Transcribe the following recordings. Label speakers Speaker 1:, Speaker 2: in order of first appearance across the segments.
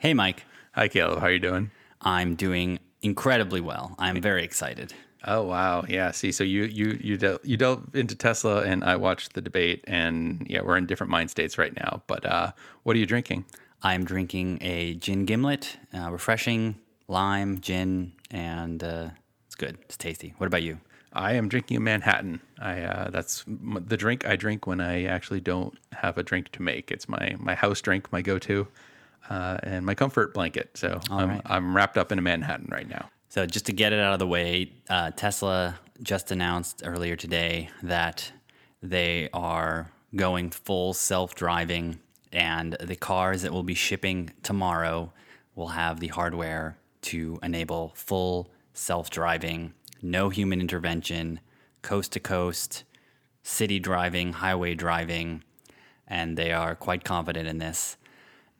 Speaker 1: Hey, Mike.
Speaker 2: Hi, Caleb. How are you doing?
Speaker 1: I'm doing incredibly well. I'm very excited.
Speaker 2: Oh wow, yeah. See, so you you you del- you delve into Tesla, and I watched the debate, and yeah, we're in different mind states right now. But uh, what are you drinking?
Speaker 1: I'm drinking a gin gimlet, uh, refreshing lime gin, and uh, it's good. It's tasty. What about you?
Speaker 2: I am drinking a Manhattan. I uh, that's m- the drink I drink when I actually don't have a drink to make. It's my my house drink, my go to, uh, and my comfort blanket. So I'm
Speaker 1: right.
Speaker 2: I'm wrapped up in a Manhattan right now.
Speaker 1: So, just to get it out of the way, uh, Tesla just announced earlier today that they are going full self driving, and the cars that will be shipping tomorrow will have the hardware to enable full self driving, no human intervention, coast to coast, city driving, highway driving, and they are quite confident in this.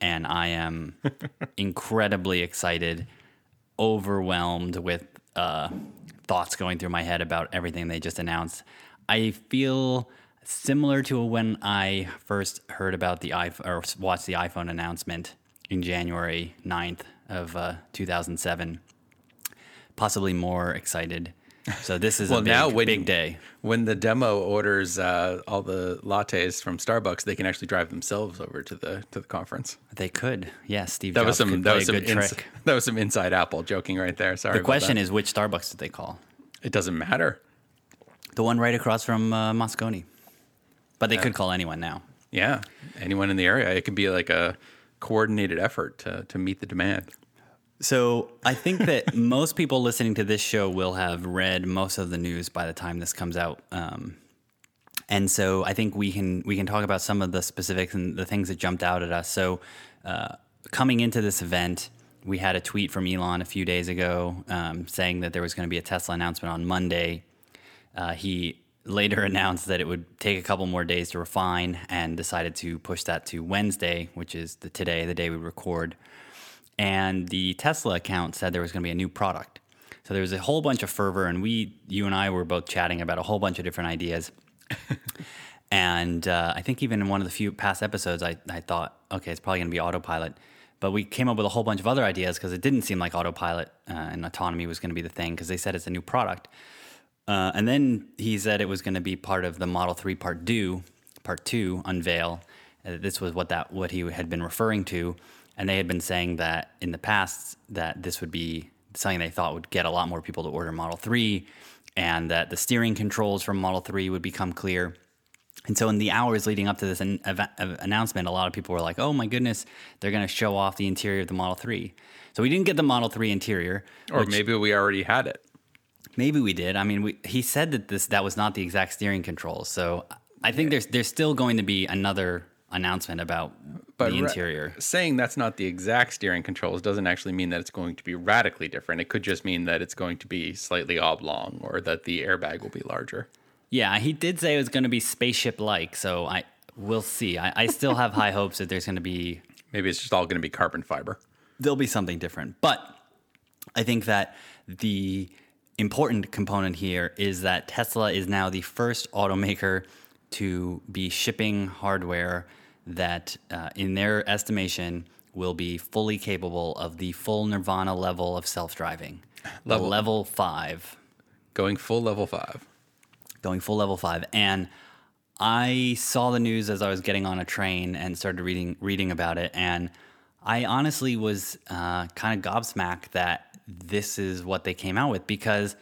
Speaker 1: And I am incredibly excited overwhelmed with uh, thoughts going through my head about everything they just announced. I feel similar to when I first heard about the iPhone or watched the iPhone announcement in January 9th of uh, 2007. Possibly more excited. So this is
Speaker 2: Well,
Speaker 1: a big,
Speaker 2: now when
Speaker 1: big day.
Speaker 2: When the demo orders uh, all the lattes from Starbucks, they can actually drive themselves over to the to the conference.
Speaker 1: They could, yes. Steve
Speaker 2: That
Speaker 1: Jobs
Speaker 2: was some
Speaker 1: could
Speaker 2: that was some ins- that was some inside Apple joking right there. Sorry.
Speaker 1: The question is, which Starbucks did they call?
Speaker 2: it doesn't matter.
Speaker 1: The one right across from uh, Moscone. But they could call anyone now.
Speaker 2: Yeah, anyone in the area, it could be like a coordinated effort to to meet the demand.
Speaker 1: So I think that most people listening to this show will have read most of the news by the time this comes out. Um, and so I think we can we can talk about some of the specifics and the things that jumped out at us. So uh, coming into this event, we had a tweet from Elon a few days ago um, saying that there was going to be a Tesla announcement on Monday. Uh, he later announced that it would take a couple more days to refine and decided to push that to Wednesday, which is the today, the day we record and the Tesla account said there was going to be a new product. So there was a whole bunch of fervor, and we, you and I, were both chatting about a whole bunch of different ideas. and uh, I think even in one of the few past episodes, I, I thought, okay, it's probably going to be autopilot. But we came up with a whole bunch of other ideas because it didn't seem like autopilot uh, and autonomy was going to be the thing because they said it's a new product. Uh, and then he said it was going to be part of the Model 3 Part 2, Part 2 unveil. Uh, this was what that what he had been referring to, and they had been saying that in the past that this would be something they thought would get a lot more people to order Model 3 and that the steering controls from Model 3 would become clear. And so, in the hours leading up to this an- eva- uh, announcement, a lot of people were like, "Oh my goodness, they're going to show off the interior of the Model 3." So we didn't get the Model 3 interior,
Speaker 2: Or
Speaker 1: which-
Speaker 2: maybe we already had it.
Speaker 1: Maybe we did. I mean, we, he said that this that was not the exact steering controls. So I think there's there's still going to be another announcement about the
Speaker 2: ra-
Speaker 1: interior.
Speaker 2: saying that's not the exact steering controls doesn't actually mean that it's going to be radically different. It could just mean that it's going to be slightly oblong or that the airbag will be larger.
Speaker 1: Yeah, he did say it was going to be spaceship like. So I we'll see. I, I still have high hopes that there's going to be
Speaker 2: Maybe it's just all going to be carbon fiber.
Speaker 1: there'll be something different. But I think that the important component here is that Tesla is now the first automaker to be shipping hardware that, uh, in their estimation, will be fully capable of the full Nirvana level of self driving.
Speaker 2: Level.
Speaker 1: level five
Speaker 2: Going full level five.
Speaker 1: going full level five. And I saw the news as I was getting on a train and started reading reading about it, and I honestly was uh, kind of gobsmacked that this is what they came out with because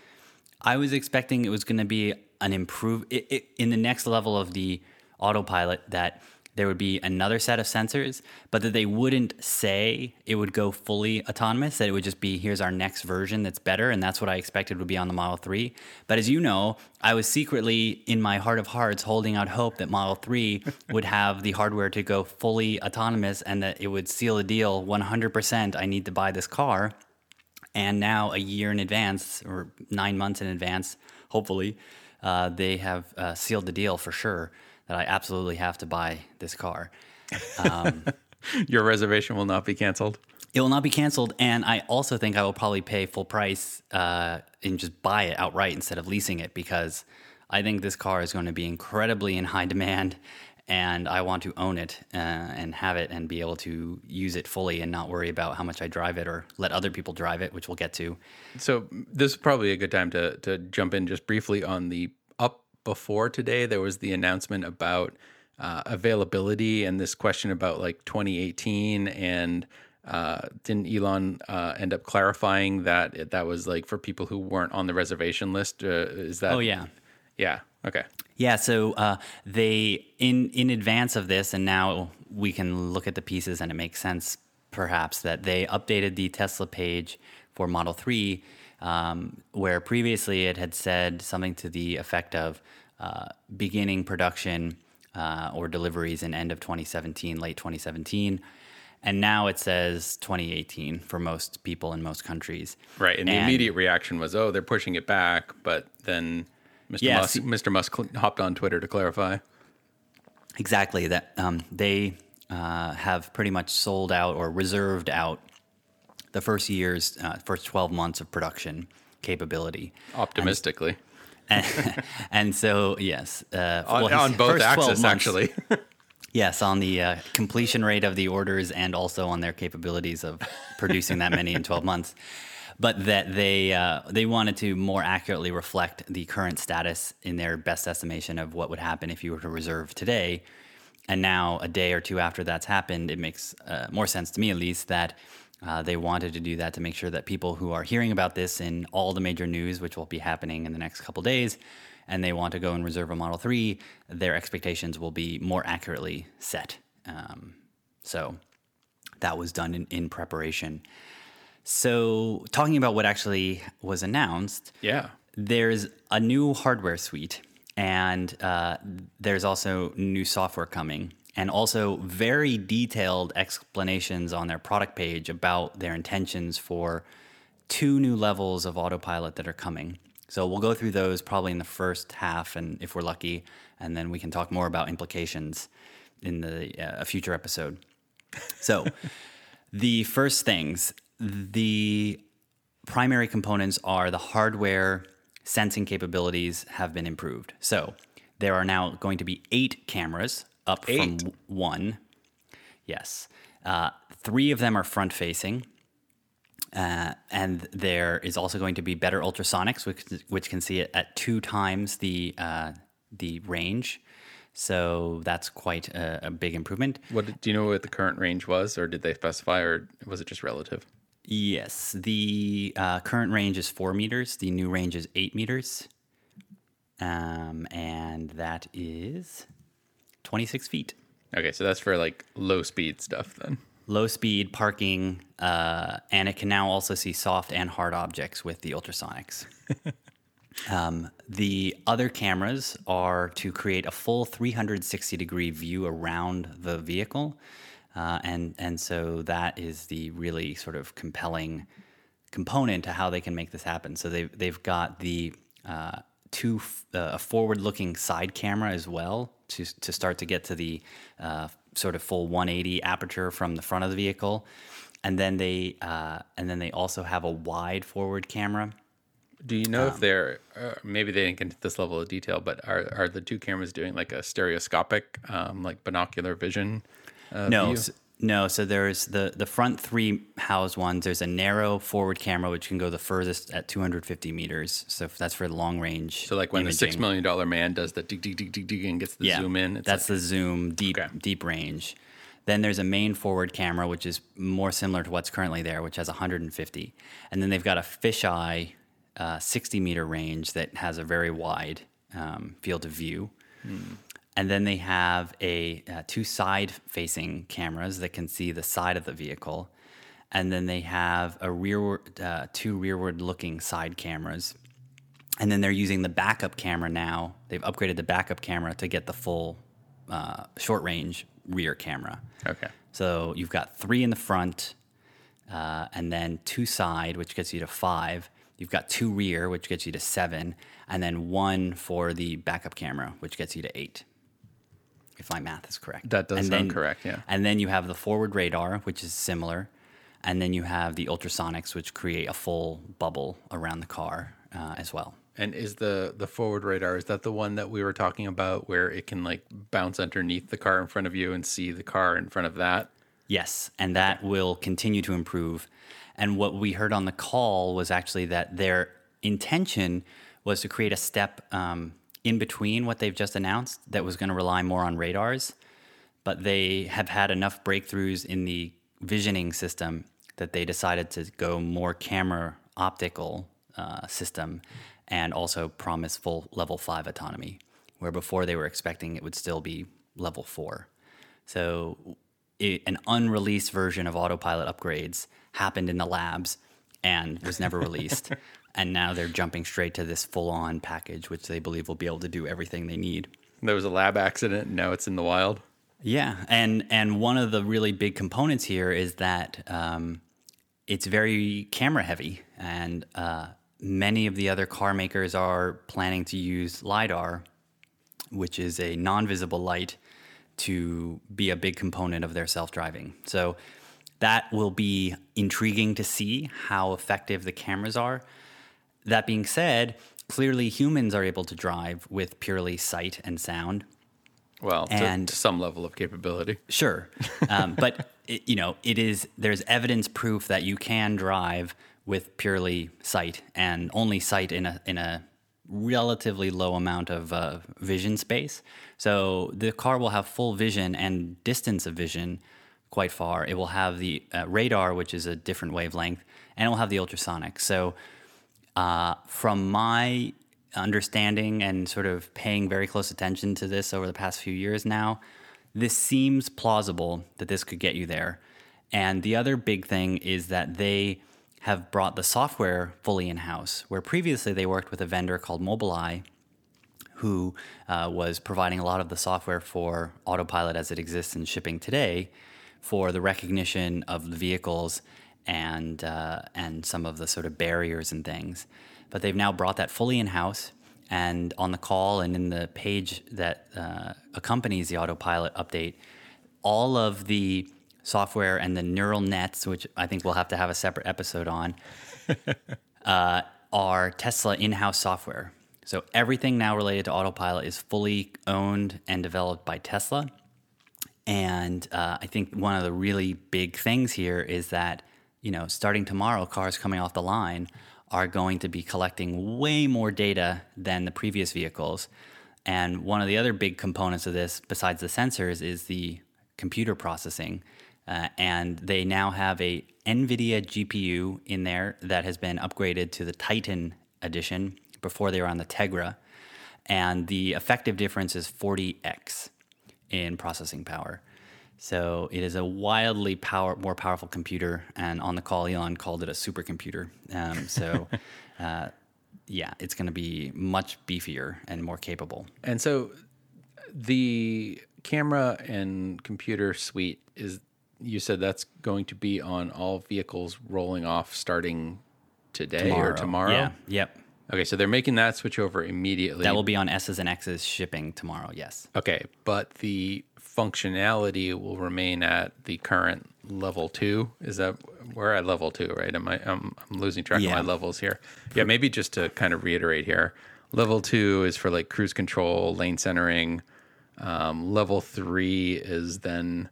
Speaker 1: I was expecting it was going to be an improve it, it, in the next level of the autopilot that there would be another set of sensors, but that they wouldn't say it would go fully autonomous, that it would just be here's our next version that's better. And that's what I expected would be on the Model 3. But as you know, I was secretly in my heart of hearts holding out hope that Model 3 would have the hardware to go fully autonomous and that it would seal the deal 100%. I need to buy this car. And now, a year in advance, or nine months in advance, hopefully, uh, they have uh, sealed the deal for sure that I absolutely have to buy this car.
Speaker 2: Your reservation will not be canceled.
Speaker 1: It will not be canceled, and I also think I will probably pay full price uh, and just buy it outright instead of leasing it because I think this car is going to be incredibly in high demand. and I want to own it uh, and have it and be able to use it fully and not worry about how much I drive it or let other people drive it, which we'll get to.
Speaker 2: So this is probably a good time to to jump in just briefly on the before today. There was the announcement about uh, availability and this question about like 2018 and uh, didn't Elon uh, end up clarifying that that was like for people who weren't on the reservation list? Uh, is that?
Speaker 1: Oh yeah,
Speaker 2: yeah. Okay.
Speaker 1: Yeah, so uh, they in in advance of this, and now we can look at the pieces, and it makes sense perhaps that they updated the Tesla page for Model Three, um, where previously it had said something to the effect of uh, beginning production uh, or deliveries in end of 2017, late 2017. And now it says 2018 for most people in most countries.
Speaker 2: Right. And, and the immediate reaction was, oh, they're pushing it back. But then Mr. Yes. Musk, Mr. Musk hopped on Twitter to clarify.
Speaker 1: Exactly. That um, they uh, have pretty much sold out or reserved out the first year's, uh, first 12 months of production capability.
Speaker 2: Optimistically.
Speaker 1: And, and, and so, yes.
Speaker 2: Uh, on, well, on both axes, actually.
Speaker 1: Yes, on the uh, completion rate of the orders and also on their capabilities of producing that many in 12 months. But that they uh, they wanted to more accurately reflect the current status in their best estimation of what would happen if you were to reserve today. And now, a day or two after that's happened, it makes uh, more sense to me, at least, that uh, they wanted to do that to make sure that people who are hearing about this in all the major news, which will be happening in the next couple days, and they want to go and reserve a Model 3, their expectations will be more accurately set. Um, so that was done in, in preparation. So, talking about what actually was announced,
Speaker 2: yeah,
Speaker 1: there's a new hardware suite, and uh, there's also new software coming, and also very detailed explanations on their product page about their intentions for two new levels of autopilot that are coming. So we'll go through those probably in the first half, and if we're lucky, and then we can talk more about implications in the uh, a future episode. So, the first things, the primary components are the hardware sensing capabilities have been improved. So there are now going to be eight cameras up eight. from one. Yes, uh, three of them are front facing uh, and there is also going to be better ultrasonics, which, which can see it at two times the uh, the range. So that's quite a, a, big improvement.
Speaker 2: What do you know what the current range was, or did they specify, or was it just relative?
Speaker 1: Yes, the uh, current range is four meters. The new range is eight meters, um, and that is twenty six feet.
Speaker 2: Okay, so that's for like low speed stuff then
Speaker 1: low speed parking, uh, and it can now also see soft and hard objects with the ultrasonics. um, the other cameras are to create a full 360 degree view around the vehicle. Uh, and, and so that is the really sort of compelling component to how they can make this happen. So they've, they've got the uh, two uh, a forward looking side camera as well to, to start to get to the uh, sort of full 180 aperture from the front of the vehicle, and then they uh, and then they also have a wide forward camera.
Speaker 2: Do you know um, if they're uh, maybe they didn't get to this level of detail, but are are the two cameras doing like a stereoscopic, um, like binocular vision?
Speaker 1: Uh, no, view? No, so there's the the front three house ones. There's a narrow forward camera which can go the furthest at 250 meters. So that's for long range.
Speaker 2: So like when imaging. the six million dollar man does the dig dig dig dig dig and gets the yeah, zoom in.
Speaker 1: that's like, the zoom deep okay. deep range. Then there's a main forward camera which is more similar to what's currently there, which has 150. And then they've got a fisheye uh, 60 meter range that has a very wide um, field of view. Hmm. And then they have a uh, two side-facing cameras that can see the side of the vehicle, and then they have a rearward, uh, two rearward-looking side cameras, and then they're using the backup camera now. They've upgraded the backup camera to get the full uh, short-range rear camera.
Speaker 2: Okay.
Speaker 1: So you've got three in the front, uh, and then two side, which gets you to five. You've got two rear, which gets you to seven, and then one for the backup camera, which gets you to eight if my math is correct.
Speaker 2: That does
Speaker 1: and
Speaker 2: sound
Speaker 1: then,
Speaker 2: correct, yeah.
Speaker 1: And then you have the forward radar, which is similar. And then you have the ultrasonics, which create a full bubble around the car uh, as well.
Speaker 2: And is the the forward radar is that the one that we were talking about where it can like bounce underneath the car in front of you and see the car in front of that?
Speaker 1: Yes, and that will continue to improve. And what we heard on the call was actually that their intention was to create a step um, in between what they've just announced that was going to rely more on radars. But they have had enough breakthroughs in the visioning system that they decided to go more camera optical uh, system and also promise full level five autonomy, where before they were expecting it would still be level four. So it, an unreleased version of autopilot upgrades happened in the labs and was never released. and now they're jumping straight to this full on package, which they believe will be able to do everything they need.
Speaker 2: There was a lab accident, and now it's in the wild.
Speaker 1: Yeah, and and one of the really big components here is that um, it's very camera heavy, and uh, many of the other car makers are planning to use lidar, which is a non-visible light, to be a big component of their self-driving. So that will be intriguing to see how effective the cameras are. That being said, clearly humans are able to drive with purely sight and sound.
Speaker 2: Well, and to, to some level of capability.
Speaker 1: Sure, um, but it, you know, it is there's evidence proof that you can drive with purely sight and only sight in a in a relatively low amount of uh, vision space. So the car will have full vision and distance of vision quite far. It will have the uh, radar, which is a different wavelength, and it will have the ultrasonic. So, uh, from my understanding and sort of paying very close attention to this over the past few years now, this seems plausible that this could get you there. And the other big thing is that they have brought the software fully in house, where previously they worked with a vendor called Mobileye, who uh, was providing a lot of the software for autopilot as it exists in shipping today for the recognition of the vehicles and, uh, and some of the sort of barriers and things but they've now brought that fully in house. And on the call and in the page that uh, accompanies the autopilot update, all of the software and the neural nets, which I think we'll have to have a separate episode on, uh, are Tesla in house software. So everything now related to autopilot is fully owned and developed by Tesla. And uh, I think one of the really big things here is that, you know, starting tomorrow, cars coming off the line are going to be collecting way more data than the previous vehicles. And one of the other big components of this, besides the sensors, is the computer processing. Uh, and they now have a NVIDIA GPU in there that has been upgraded to the Titan edition. Before they were on the Tegra. And the effective difference is 40x in processing power. So it is a wildly power, more powerful computer, and on the call, Elon called it a supercomputer. Um, so, uh, yeah, it's going to be much beefier and more capable.
Speaker 2: And so, the camera and computer suite is. You said that's going to be on all vehicles rolling off starting today tomorrow. or tomorrow.
Speaker 1: Yeah. Yep.
Speaker 2: Okay, so they're making that switch over immediately.
Speaker 1: That will be on S's and X's shipping tomorrow. Yes.
Speaker 2: Okay, but the functionality will remain at the current level two. Is that we're at level two, right? Am I? I'm, I'm losing track yeah. of my levels here. Yeah, maybe just to kind of reiterate here. Level two is for like cruise control, lane centering. Um, level three is then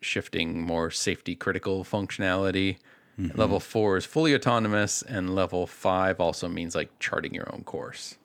Speaker 2: shifting more safety critical functionality. Mm-hmm. Level four is fully autonomous, and level five also means like charting your own course.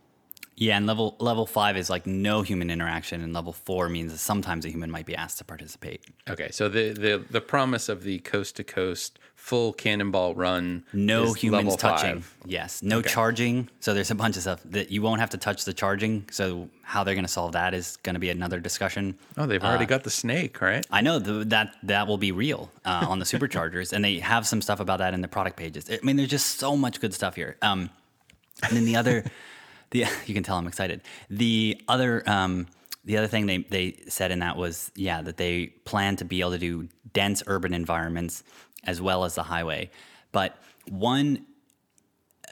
Speaker 1: Yeah, and level level five is like no human interaction, and level four means that sometimes a human might be asked to participate.
Speaker 2: Okay, so the the, the promise of the coast to coast full cannonball run,
Speaker 1: no humans touching. Five. Yes, no okay. charging. So there's a bunch of stuff that you won't have to touch the charging. So how they're going to solve that is going to be another discussion.
Speaker 2: Oh, they've already uh, got the snake, right?
Speaker 1: I know the, that that will be real uh, on the superchargers, and they have some stuff about that in the product pages. I mean, there's just so much good stuff here. Um, and then the other the you can tell I'm excited. The other um, the other thing they they said in that was yeah that they plan to be able to do dense urban environments as well as the highway. But one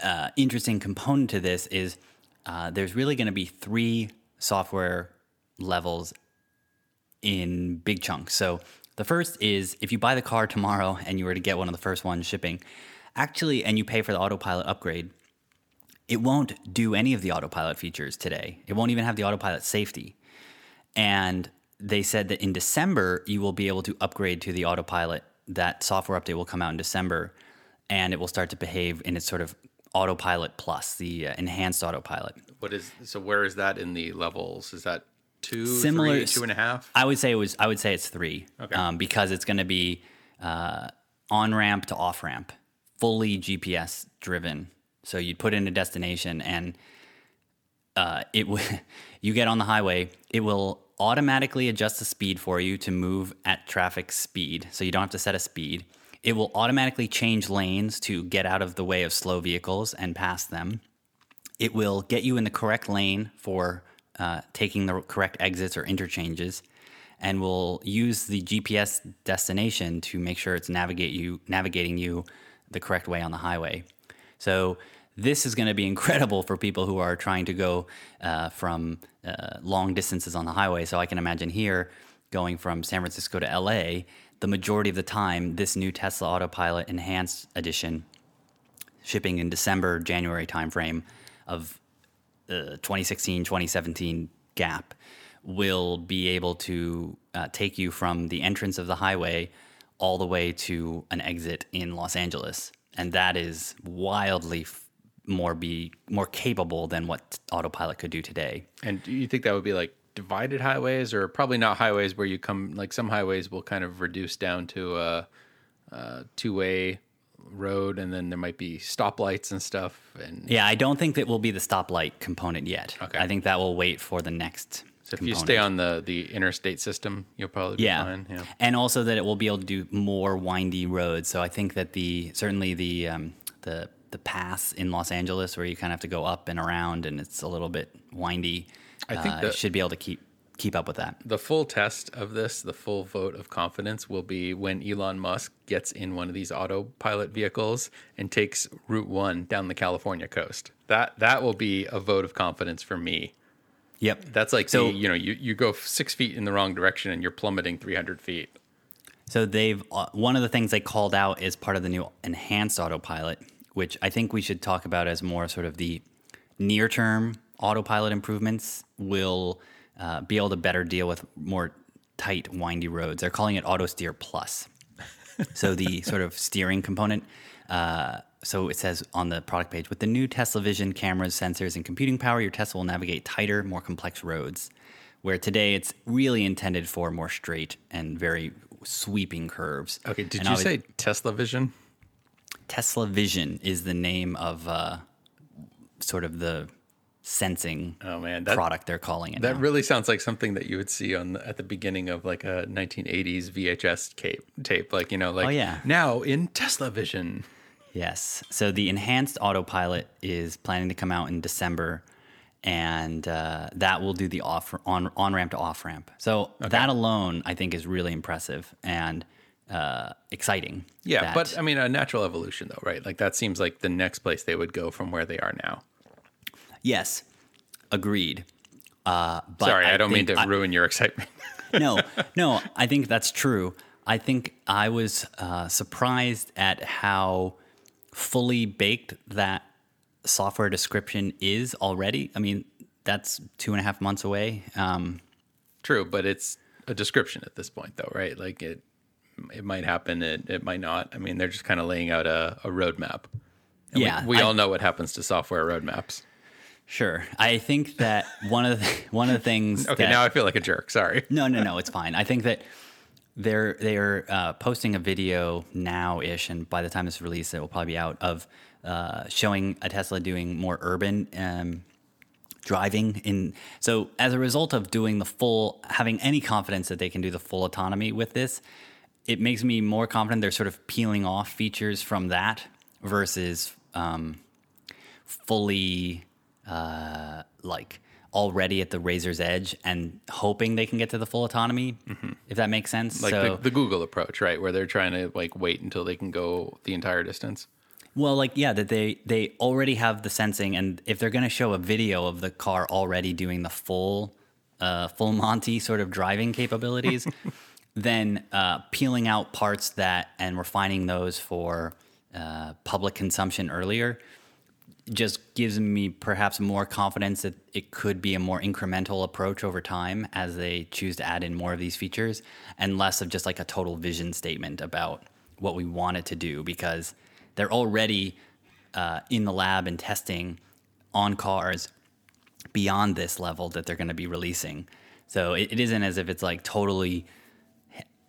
Speaker 1: uh, interesting component to this is uh, there's really going to be three software levels in big chunks. So the first is if you buy the car tomorrow and you were to get one of the first ones shipping, actually, and you pay for the autopilot upgrade, it won't do any of the autopilot features today. It won't even have the autopilot safety. And they said that in December, you will be able to upgrade to the autopilot. That software update will come out in December and it will start to behave in its sort of autopilot plus, the uh, enhanced autopilot.
Speaker 2: What is so? Where is that in the levels? Is that two,
Speaker 1: Similar-
Speaker 2: three, two and a half?
Speaker 1: I would say it was. I would say it's three.
Speaker 2: Okay.
Speaker 1: Um, because it's going to be uh, on ramp to off ramp, fully GPS driven. So you'd put in a destination, and uh, it w- you get on the highway. It will automatically adjust the speed for you to move at traffic speed. So you don't have to set a speed. It will automatically change lanes to get out of the way of slow vehicles and pass them. It will get you in the correct lane for uh, taking the correct exits or interchanges, and will use the GPS destination to make sure it's navigate you navigating you the correct way on the highway. So this is going to be incredible for people who are trying to go uh, from uh, long distances on the highway. So I can imagine here going from San Francisco to LA, the majority of the time, this new Tesla Autopilot Enhanced Edition shipping in December, January timeframe of uh, 2016, 2017 gap will be able to uh, take you from the entrance of the highway all the way to an exit in Los Angeles. And that is wildly more be more capable than what autopilot could do today.
Speaker 2: And do you think that would be like divided highways, or probably not highways where you come like some highways will kind of reduce down to a, a two-way road, and then there might be stoplights and stuff. And
Speaker 1: Yeah, I don't think that will be the stoplight component yet.
Speaker 2: Okay.
Speaker 1: I think that will wait for the next.
Speaker 2: so if you stay on the the interstate system, you'll probably be
Speaker 1: yeah.
Speaker 2: fine. Yeah.
Speaker 1: and also that it will be able to do more windy roads. So I think that the certainly the um, the the paths in Los Angeles where you kind of have to go up and around and it's a little bit windy.
Speaker 2: I think
Speaker 1: uh,
Speaker 2: that-
Speaker 1: should be able to keep keep up with that.
Speaker 2: The full test of this, the full vote of confidence, will be when Elon Musk gets in one of these autopilot vehicles and takes Route One down the California coast. That that will be a vote of confidence for me.
Speaker 1: Yep.
Speaker 2: That's like
Speaker 1: So-
Speaker 2: the, you know you, you go six feet in the wrong direction and you're plummeting 300 feet.
Speaker 1: So they've uh, one of the things they called out is part of the new enhanced autopilot, which I think we should talk about as more sort of the near term autopilot improvements will uh, be able to better deal with more tight, windy roads. They're calling it Auto Steer Plus. so the sort of steering component. Uh, so it says on the product page with the new Tesla Vision cameras, sensors, and computing power, your Tesla will navigate tighter, more complex roads. Where today it's really intended for more straight and very sweeping curves.
Speaker 2: Okay, did
Speaker 1: And
Speaker 2: you say Tesla Vision?
Speaker 1: Tesla Vision is the name of uh, sort of the sensing
Speaker 2: Oh man, that
Speaker 1: product they're calling it.
Speaker 2: that
Speaker 1: now.
Speaker 2: really sounds like something that you would see on the, at the beginning of like a 1980s VHS tape. Tape, like you know, like
Speaker 1: Oh, yeah.
Speaker 2: now in Tesla Vision.
Speaker 1: Yes. So the enhanced autopilot is planning to come out in December, and uh, that will do the off on on ramp to off ramp. So that alone, I think, is really impressive and uh, exciting.
Speaker 2: Yeah,
Speaker 1: that-
Speaker 2: but I mean, a natural evolution, though, right? Like that seems like the next place they would go from where they are now.
Speaker 1: yes, agreed. Uh, but
Speaker 2: Sorry, I, don't mean to
Speaker 1: I-
Speaker 2: ruin your excitement.
Speaker 1: no, no, I think that's true. I think I was uh, surprised at how fully baked that software description is already. I mean, that's two and a half months away. Um,
Speaker 2: True, but it's a description at this point, though, right? Like it, it might happen, it, it might not. I mean, they're just kind of laying out a, a roadmap. And we-
Speaker 1: Yeah,
Speaker 2: we,
Speaker 1: I-
Speaker 2: all know what happens to software roadmaps.
Speaker 1: sure, I think that one of the, one of the things.
Speaker 2: Okay,
Speaker 1: that,
Speaker 2: now I feel like a jerk. Sorry.
Speaker 1: No, no, no, it's fine. I think that they're they're uh, posting a video now ish, and by the time this is released, it will probably be out of uh, showing a Tesla doing more urban um, driving. In so as a result of doing the full, having any confidence that they can do the full autonomy with this, it makes me more confident they're sort of peeling off features from that versus um, fully uh, like already at the razor's edge and hoping they can get to the full autonomy, if that makes sense.
Speaker 2: Mm-hmm. Like
Speaker 1: so,
Speaker 2: the, the Google approach, right? Where they're trying to like wait until they can go the entire distance.
Speaker 1: well, like yeah, that they they already have the sensing, and if they're going to show a video of the car already doing the full uh, full Monty sort of driving capabilities, then uh, peeling out parts that and refining those for uh, public consumption earlier just gives me perhaps more confidence that it could be a more incremental approach over time as they choose to add in more of these features and less of just like a total vision statement about what we want it to do because they're already uh, in the lab and testing on cars beyond this level that they're going to be releasing. So it, it isn't as if it's like totally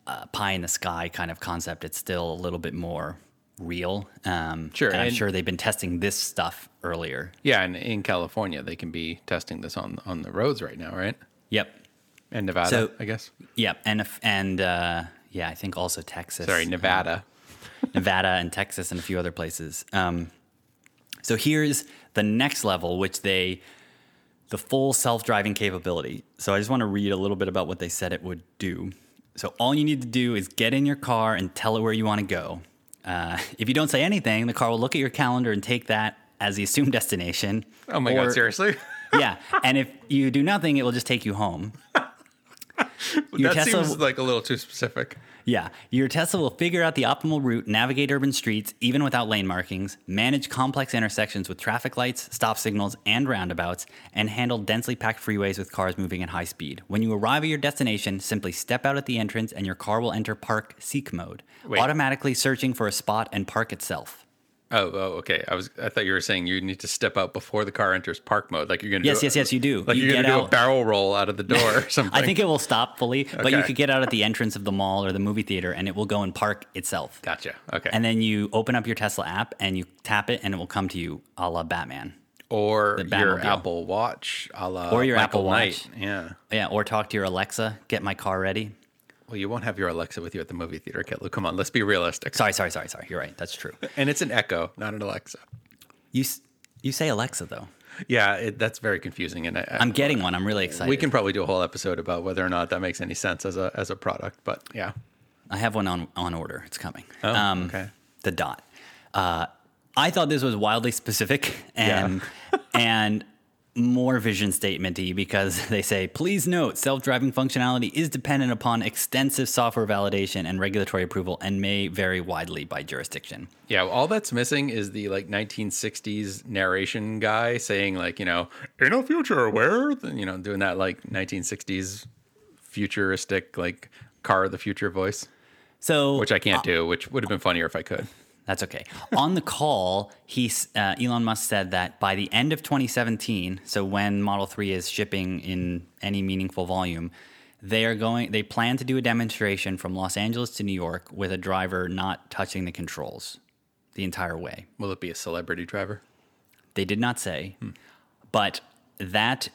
Speaker 1: uh, pie in the sky kind of concept. It's still a little bit more real. Um,
Speaker 2: Sure,
Speaker 1: and I'm
Speaker 2: and-
Speaker 1: sure they've been testing this stuff earlier.
Speaker 2: Yeah, and in California, they can be testing this on on the roads right now, right?
Speaker 1: Yep.
Speaker 2: And Nevada,
Speaker 1: So-
Speaker 2: I guess.
Speaker 1: Yep. And if, and uh, yeah, I think also Texas.
Speaker 2: Sorry, Nevada.
Speaker 1: Nevada and Texas and a few other places. Um, so here's the next level, which they, the full self driving capability. So I just want to read a little bit about what they said it would do. So all you need to do is get in your car and tell it where you want to go. Uh, if you don't say anything, the car will look at your calendar and take that as the assumed destination.
Speaker 2: Oh my
Speaker 1: Or-
Speaker 2: god, seriously?
Speaker 1: Yeah. And if you do nothing, it will just take you home. Your
Speaker 2: that
Speaker 1: Tesla-
Speaker 2: seems like a little too specific.
Speaker 1: Yeah, your Tesla will figure out the optimal route, navigate urban streets even without lane markings, manage complex intersections with traffic lights, stop signals, and roundabouts, and handle densely packed freeways with cars moving at high speed. When you arrive at your destination, simply step out at the entrance and your car will enter park seek mode,
Speaker 2: Wait.
Speaker 1: automatically searching for a spot and park itself.
Speaker 2: Oh, oh, okay. I was I thought you were saying you need to step out before the car enters park mode, like you're gonna.
Speaker 1: Yes,
Speaker 2: do,
Speaker 1: yes, yes, you do.
Speaker 2: Like
Speaker 1: You
Speaker 2: are
Speaker 1: get
Speaker 2: gonna do a barrel roll out of the door or something.
Speaker 1: I think it will stop fully, but you could get out at the entrance of the mall or the movie theater and it will go and park itself.
Speaker 2: Gotcha. Okay.
Speaker 1: And then you open up your Tesla app and you tap it and it will come to you a la Batman.
Speaker 2: or
Speaker 1: the
Speaker 2: your Apple Watch, a la
Speaker 1: Or your
Speaker 2: Michael
Speaker 1: Apple
Speaker 2: Knight.
Speaker 1: Watch.
Speaker 2: Yeah.
Speaker 1: Yeah, or talk to your Alexa, get my car ready.
Speaker 2: Well, you won't have your Alexa with you at the movie theater, Caleb. Come on, let's be realistic.
Speaker 1: Sorry, sorry, sorry, sorry. You're right. That's true.
Speaker 2: And it's an Echo, not an Alexa.
Speaker 1: You you say Alexa though.
Speaker 2: Yeah, it, that's very confusing. And I,
Speaker 1: I'm getting one. I'm really excited.
Speaker 2: we can probably do a whole episode about whether or not that makes any sense as a as a product. But yeah,
Speaker 1: I have one on on order. It's coming.
Speaker 2: Oh,
Speaker 1: um,
Speaker 2: okay.
Speaker 1: The dot. Uh, I thought this was wildly specific and and more vision statementy because they say, please note, self-driving functionality is dependent upon extensive software validation and regulatory approval and may vary widely by jurisdiction.
Speaker 2: yeah. All that's missing is the like 1960s narration guy saying like you know in a future where you know doing that like 1960s futuristic like car of the future voice,
Speaker 1: So
Speaker 2: which I can't uh, do. Which would have been funnier if I could.
Speaker 1: That's okay. On the call, he uh, Elon Musk said that by the end of 2017, so when Model 3 is shipping in any meaningful volume, they are going. They plan to do a demonstration from Los Angeles to New York with a driver not touching the controls the entire way.
Speaker 2: Will it be a celebrity driver?
Speaker 1: They did not say, but that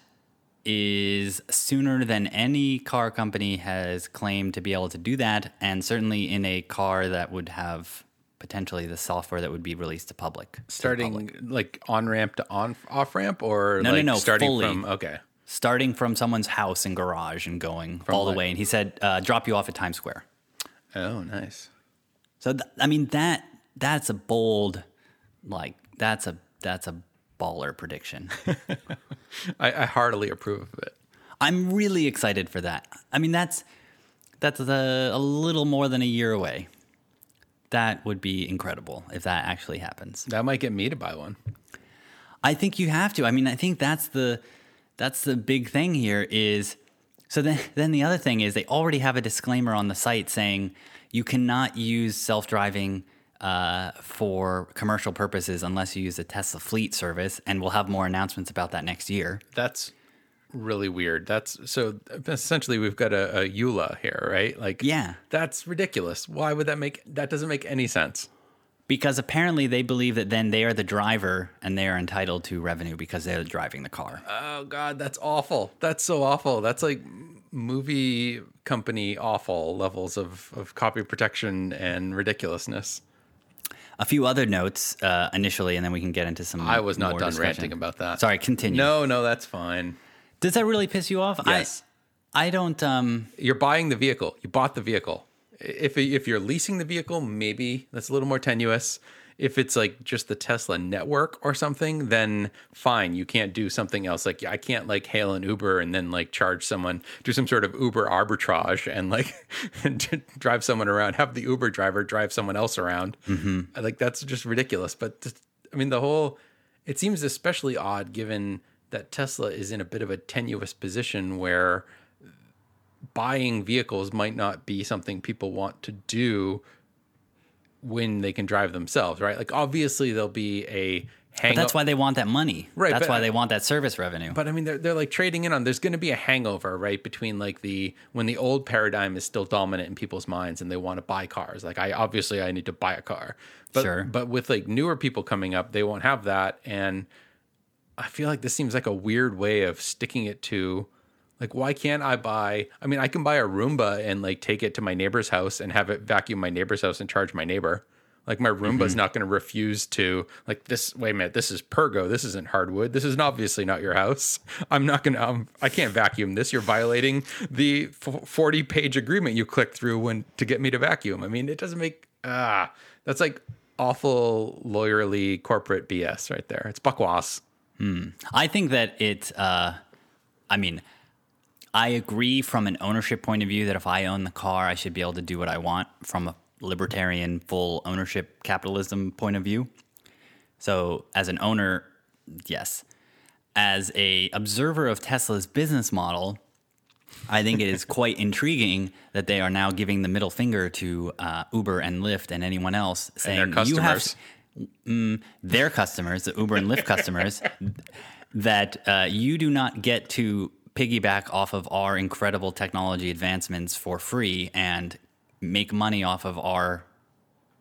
Speaker 1: is sooner than any car company has claimed to be able to do that, and certainly in a car that would have potentially the software that would be released to public. to
Speaker 2: Starting
Speaker 1: public.
Speaker 2: like on ramp to on off ramp or
Speaker 1: No, no,
Speaker 2: like
Speaker 1: no,
Speaker 2: starting
Speaker 1: fully.
Speaker 2: from okay.
Speaker 1: starting from someone's house and garage and going all the way. And he said, uh, "Drop you off at Times Square."
Speaker 2: Oh, nice.
Speaker 1: So th- I mean that that's a bold, like that's a that's a baller prediction.
Speaker 2: I, I heartily approve of it.
Speaker 1: I'm really excited for that. I mean that's that's a, a little more than a year away. That would be incredible if that actually happens.
Speaker 2: That might get me to buy one.
Speaker 1: I think you have to. I mean, I think that's the that's the big thing here is so then then the other thing is they already have a disclaimer on the site saying you cannot use self-driving uh, for commercial purposes unless you use a Tesla fleet service and we'll have more announcements about that next year.
Speaker 2: That's really weird. That's so essentially we've got a, a EULA here, right? Like,
Speaker 1: Yeah.
Speaker 2: that's ridiculous. Why would that make that doesn't make any sense?
Speaker 1: Because apparently they believe that then they are the driver and they are entitled to revenue because they're driving the car.
Speaker 2: Oh God, that's awful. That's so awful. That's like movie company awful levels of, of copy protection and ridiculousness.
Speaker 1: A few other notes uh, initially, and then we can get into some.
Speaker 2: I was not done
Speaker 1: discussion.
Speaker 2: ranting about that.
Speaker 1: Sorry, continue.
Speaker 2: No, no, that's fine.
Speaker 1: Does that really piss you off?
Speaker 2: Yes.
Speaker 1: I, I don't. Um,
Speaker 2: You're buying the vehicle. You bought the vehicle. If if you're leasing the vehicle, maybe that's a little more tenuous. If it's like just the Tesla network or something, then fine. You can't do something else. Like I can't like hail an Uber and then like charge someone, do some sort of Uber arbitrage and like and drive someone around. Have the Uber driver drive someone else around. Mm-hmm. Like that's just ridiculous. But just, I mean, the whole it seems especially odd given that Tesla is in a bit of a tenuous position where buying vehicles might not be something people want to do when they can drive themselves, right? Like obviously there'll be a hang
Speaker 1: But that's why they want that money.
Speaker 2: Right,
Speaker 1: That's
Speaker 2: but-
Speaker 1: why they want that service revenue.
Speaker 2: but I mean, they're, they're like trading in on. There's going to be a hangover, right, between like the when the old paradigm is still dominant in people's minds and they want to buy cars. Like I obviously I need to buy a car, but
Speaker 1: Sure.
Speaker 2: but with like newer people coming up, they won't have that, and I feel like this seems like a weird way of sticking it to. Like, why can't I buy? I mean, I can buy a Roomba and like take it to my neighbor's house and have it vacuum my neighbor's house and charge my neighbor. Like, my Roomba's not going to refuse to, like, this. Wait a minute, this is Pergo. This isn't hardwood. This is obviously not your house. I'm not going to, um, I can't vacuum this. You're violating the 40 page agreement you clicked through when to get me to vacuum. I mean, it doesn't make, ah, that's like awful lawyerly corporate BS right there. It's buckwass.
Speaker 1: I think that it. Uh, I mean, I agree from an ownership point of view that if I own the car, I should be able to do what I want from a libertarian, full ownership capitalism point of view. So, as an owner, yes. As a observer of Tesla's business model, I think it is quite intriguing that they are now giving the middle finger to uh, Uber and Lyft and anyone else, saying you have. Mm, their customers, the Uber and Lyft customers, that uh, you do not get to piggyback off of our incredible technology advancements for free and make money off of our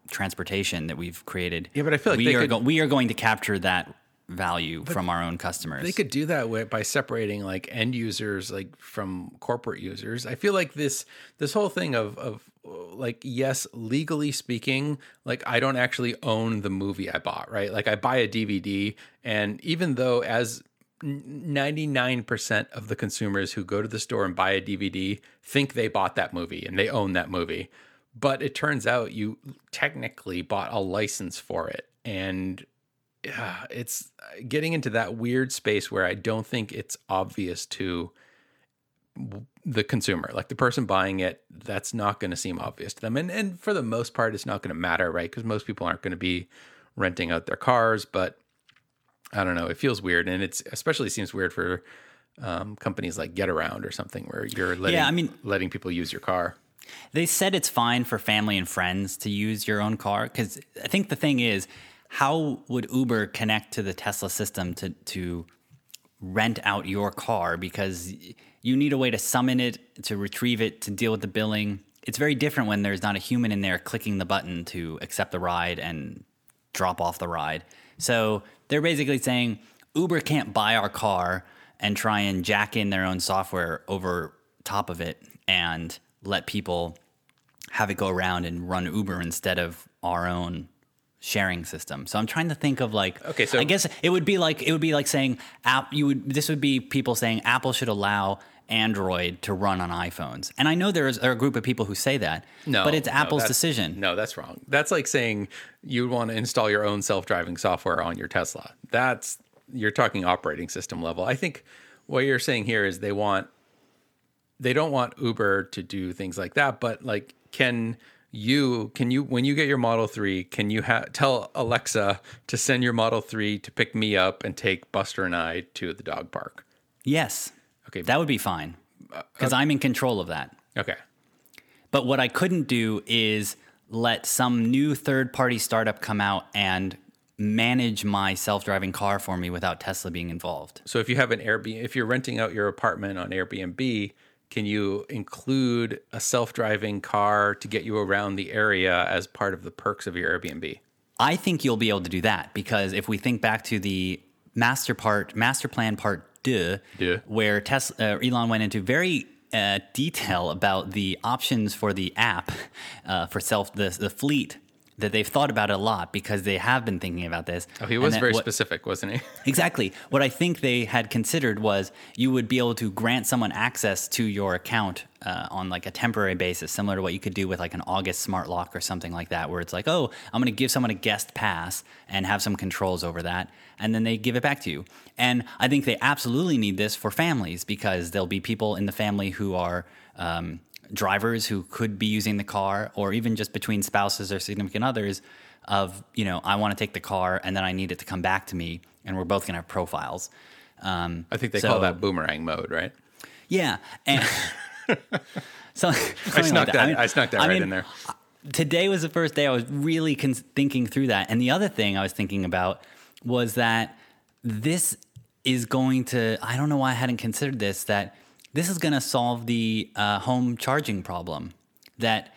Speaker 1: transportation that we've created.
Speaker 2: Yeah, but I feel like
Speaker 1: we are
Speaker 2: could-
Speaker 1: go- we are going to capture that value from our own customers.
Speaker 2: They could do that with, by separating like end users like from corporate users. I feel like this this whole thing of of like yes, legally speaking, like I don't actually own the movie I bought, right? Like I buy a DVD and even though as 99% of the consumers who go to the store and buy a DVD think they bought that movie and they own that movie. But it turns out you technically bought a license for it. And yeah, it's uh, getting into that weird space where I don't think it's obvious to the consumer, like the person buying it. That's not going to seem obvious to them, and and for the most part, it's not going to matter, right? Because most people aren't going to be renting out their cars. But I don't know, it feels weird, and it's especially seems weird for um, companies like Getaround or something, where you're letting yeah,
Speaker 1: I mean-
Speaker 2: letting people use your car.
Speaker 1: They said it's fine for family and friends to use your own car because I think the thing is, how would Uber connect to the Tesla system to to rent out your car because you need a way to summon it, to retrieve it, to deal with the billing. It's very different when there's not a human in there clicking the button to accept the ride and drop off the ride. So they're basically saying Uber can't buy our car and try and jack in their own software over top of it and let people have it go around and run Uber instead of our own sharing system. So I'm trying to think of like
Speaker 2: Okay, so-
Speaker 1: I guess it would be like it would be like saying app you would this would be people saying Apple should allow Android to run on iPhones. And I know there is a group of people who say that.
Speaker 2: No,
Speaker 1: but it's Apple's
Speaker 2: that's-
Speaker 1: decision.
Speaker 2: No, that's wrong. That's like saying you would want to install your own self-driving software on your Tesla. That's you're talking operating system level. I think what you're saying here is they want they don't want Uber to do things like that, but like can you can you when you get your Model 3, can you ha- tell Alexa to send your Model 3 to pick me up and take Buster and I to the dog park?
Speaker 1: Yes.
Speaker 2: Okay.
Speaker 1: That would be fine. Uh, uh, Cuz I'm in control of that.
Speaker 2: Okay.
Speaker 1: But what I couldn't do is let some new third party startup come out and manage my self driving car for me without Tesla being involved.
Speaker 2: So if you have an Airbnb, if you're renting out your apartment on Airbnb, can you include a self-driving car to get you around the area as part of the perks of your Airbnb?
Speaker 1: I think you'll be able to do that because if we think back to the master part, master plan part Deux. where Tesla, uh, Elon went into very uh, detail about the options for the app uh, for self the, the fleet that they've thought about it a lot because they have been thinking about this.
Speaker 2: Oh, he was very
Speaker 1: what-
Speaker 2: specific, wasn't he?
Speaker 1: Exactly. What I think they had considered was you would be able to grant someone access to your account uh, on like a temporary basis, similar to what you could do with like an August smart lock or something like that, where it's like, oh, I'm going to give someone a guest pass and have some controls over that, and then they give it back to you. And I think they absolutely need this for families because there'll be people in the family who are. Um, drivers who could be using the car, or even just between spouses or significant others, of you know I want to take the car and then I need it to come back to me, and we're both gonna have profiles. Um,
Speaker 2: I think they
Speaker 1: so-
Speaker 2: call that boomerang mode, right?
Speaker 1: Yeah, and so
Speaker 2: I snuck
Speaker 1: like
Speaker 2: that. I,
Speaker 1: mean-
Speaker 2: snuck that
Speaker 1: I
Speaker 2: right
Speaker 1: mean,
Speaker 2: in there.
Speaker 1: today was the first day I was really cons- thinking through that. And the other thing I was thinking about was that this is going to, I don't know why I hadn't considered this, that this is going to solve the uh, home charging problem. That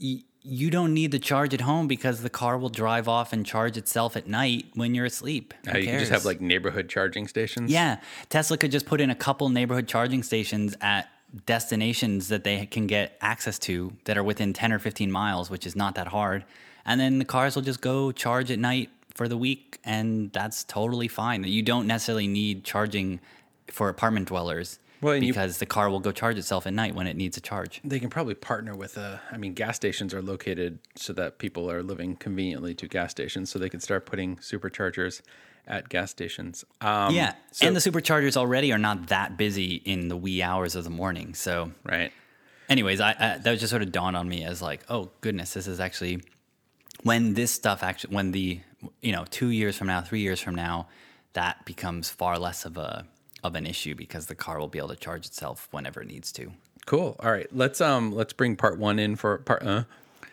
Speaker 1: y- you don't need to charge at home because the car will drive off and charge itself at night when you're asleep. Who
Speaker 2: Uh, you can just have like neighborhood charging stations.
Speaker 1: Yeah, Tesla could just put in a couple neighborhood charging stations at destinations that they can get access to that are within 10 or 15 miles, which is not that hard. And then the cars will just go charge at night for the week, and that's totally fine. You don't necessarily need charging for apartment dwellers
Speaker 2: Well, and you-
Speaker 1: because the car will go charge itself at night when it needs a charge.
Speaker 2: They can probably partner with a. I mean, gas stations are located so that people are living conveniently to gas stations, so they can start putting superchargers at gas stations. Um,
Speaker 1: yeah,
Speaker 2: so-
Speaker 1: and the superchargers already are not that busy in the wee hours of the morning. So
Speaker 2: right.
Speaker 1: anyways, I, I that just sort of dawned on me as like, oh goodness, this is actually when this stuff actually when the you know two years from now, three years from now, that becomes far less of a of an issue because the car will be able to charge itself whenever it needs to.
Speaker 2: Cool. All right. Let's um let's bring part one in for part uh,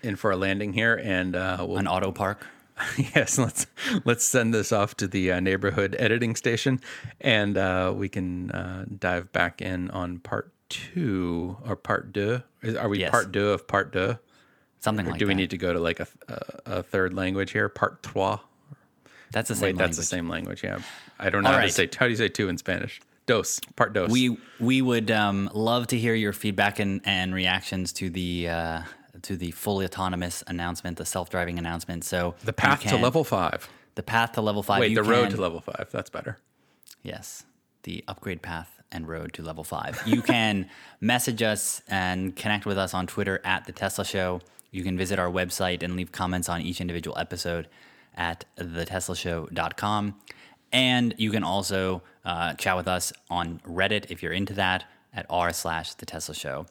Speaker 2: in for a landing here, and uh, we'll
Speaker 1: An auto park.
Speaker 2: yes, let's let's send this off to the uh, neighborhood editing station, and uh, we can uh, dive back in on part two or part deux. Is, are we
Speaker 1: Yes.
Speaker 2: part deux of part deux?
Speaker 1: Something
Speaker 2: Or
Speaker 1: like
Speaker 2: do we need to go to like a, a, a third language here? Part trois.
Speaker 1: That's the same.
Speaker 2: Wait,
Speaker 1: same.
Speaker 2: that's the same language. Yeah, I don't know
Speaker 1: All
Speaker 2: how to
Speaker 1: right.
Speaker 2: say. How do you say two in Spanish? Dos. Part dos.
Speaker 1: We we would um, love to hear your feedback and, and reactions to the uh, to the fully autonomous announcement, the self driving announcement. So
Speaker 2: the path to level five.
Speaker 1: the path to level five.
Speaker 2: Wait, the road
Speaker 1: can-
Speaker 2: to level five. That's better.
Speaker 1: Yes, the upgrade path and road to level five. You can message us and connect with us on Twitter at The Tesla Show. You can visit our website and leave comments on each individual episode at theteslashow.com. And you can also uh, chat with us on Reddit if you're into that at r slash The Tesla Show.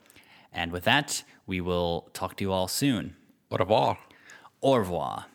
Speaker 1: And with that, we will talk to you all soon.
Speaker 2: Au revoir.
Speaker 1: Au revoir.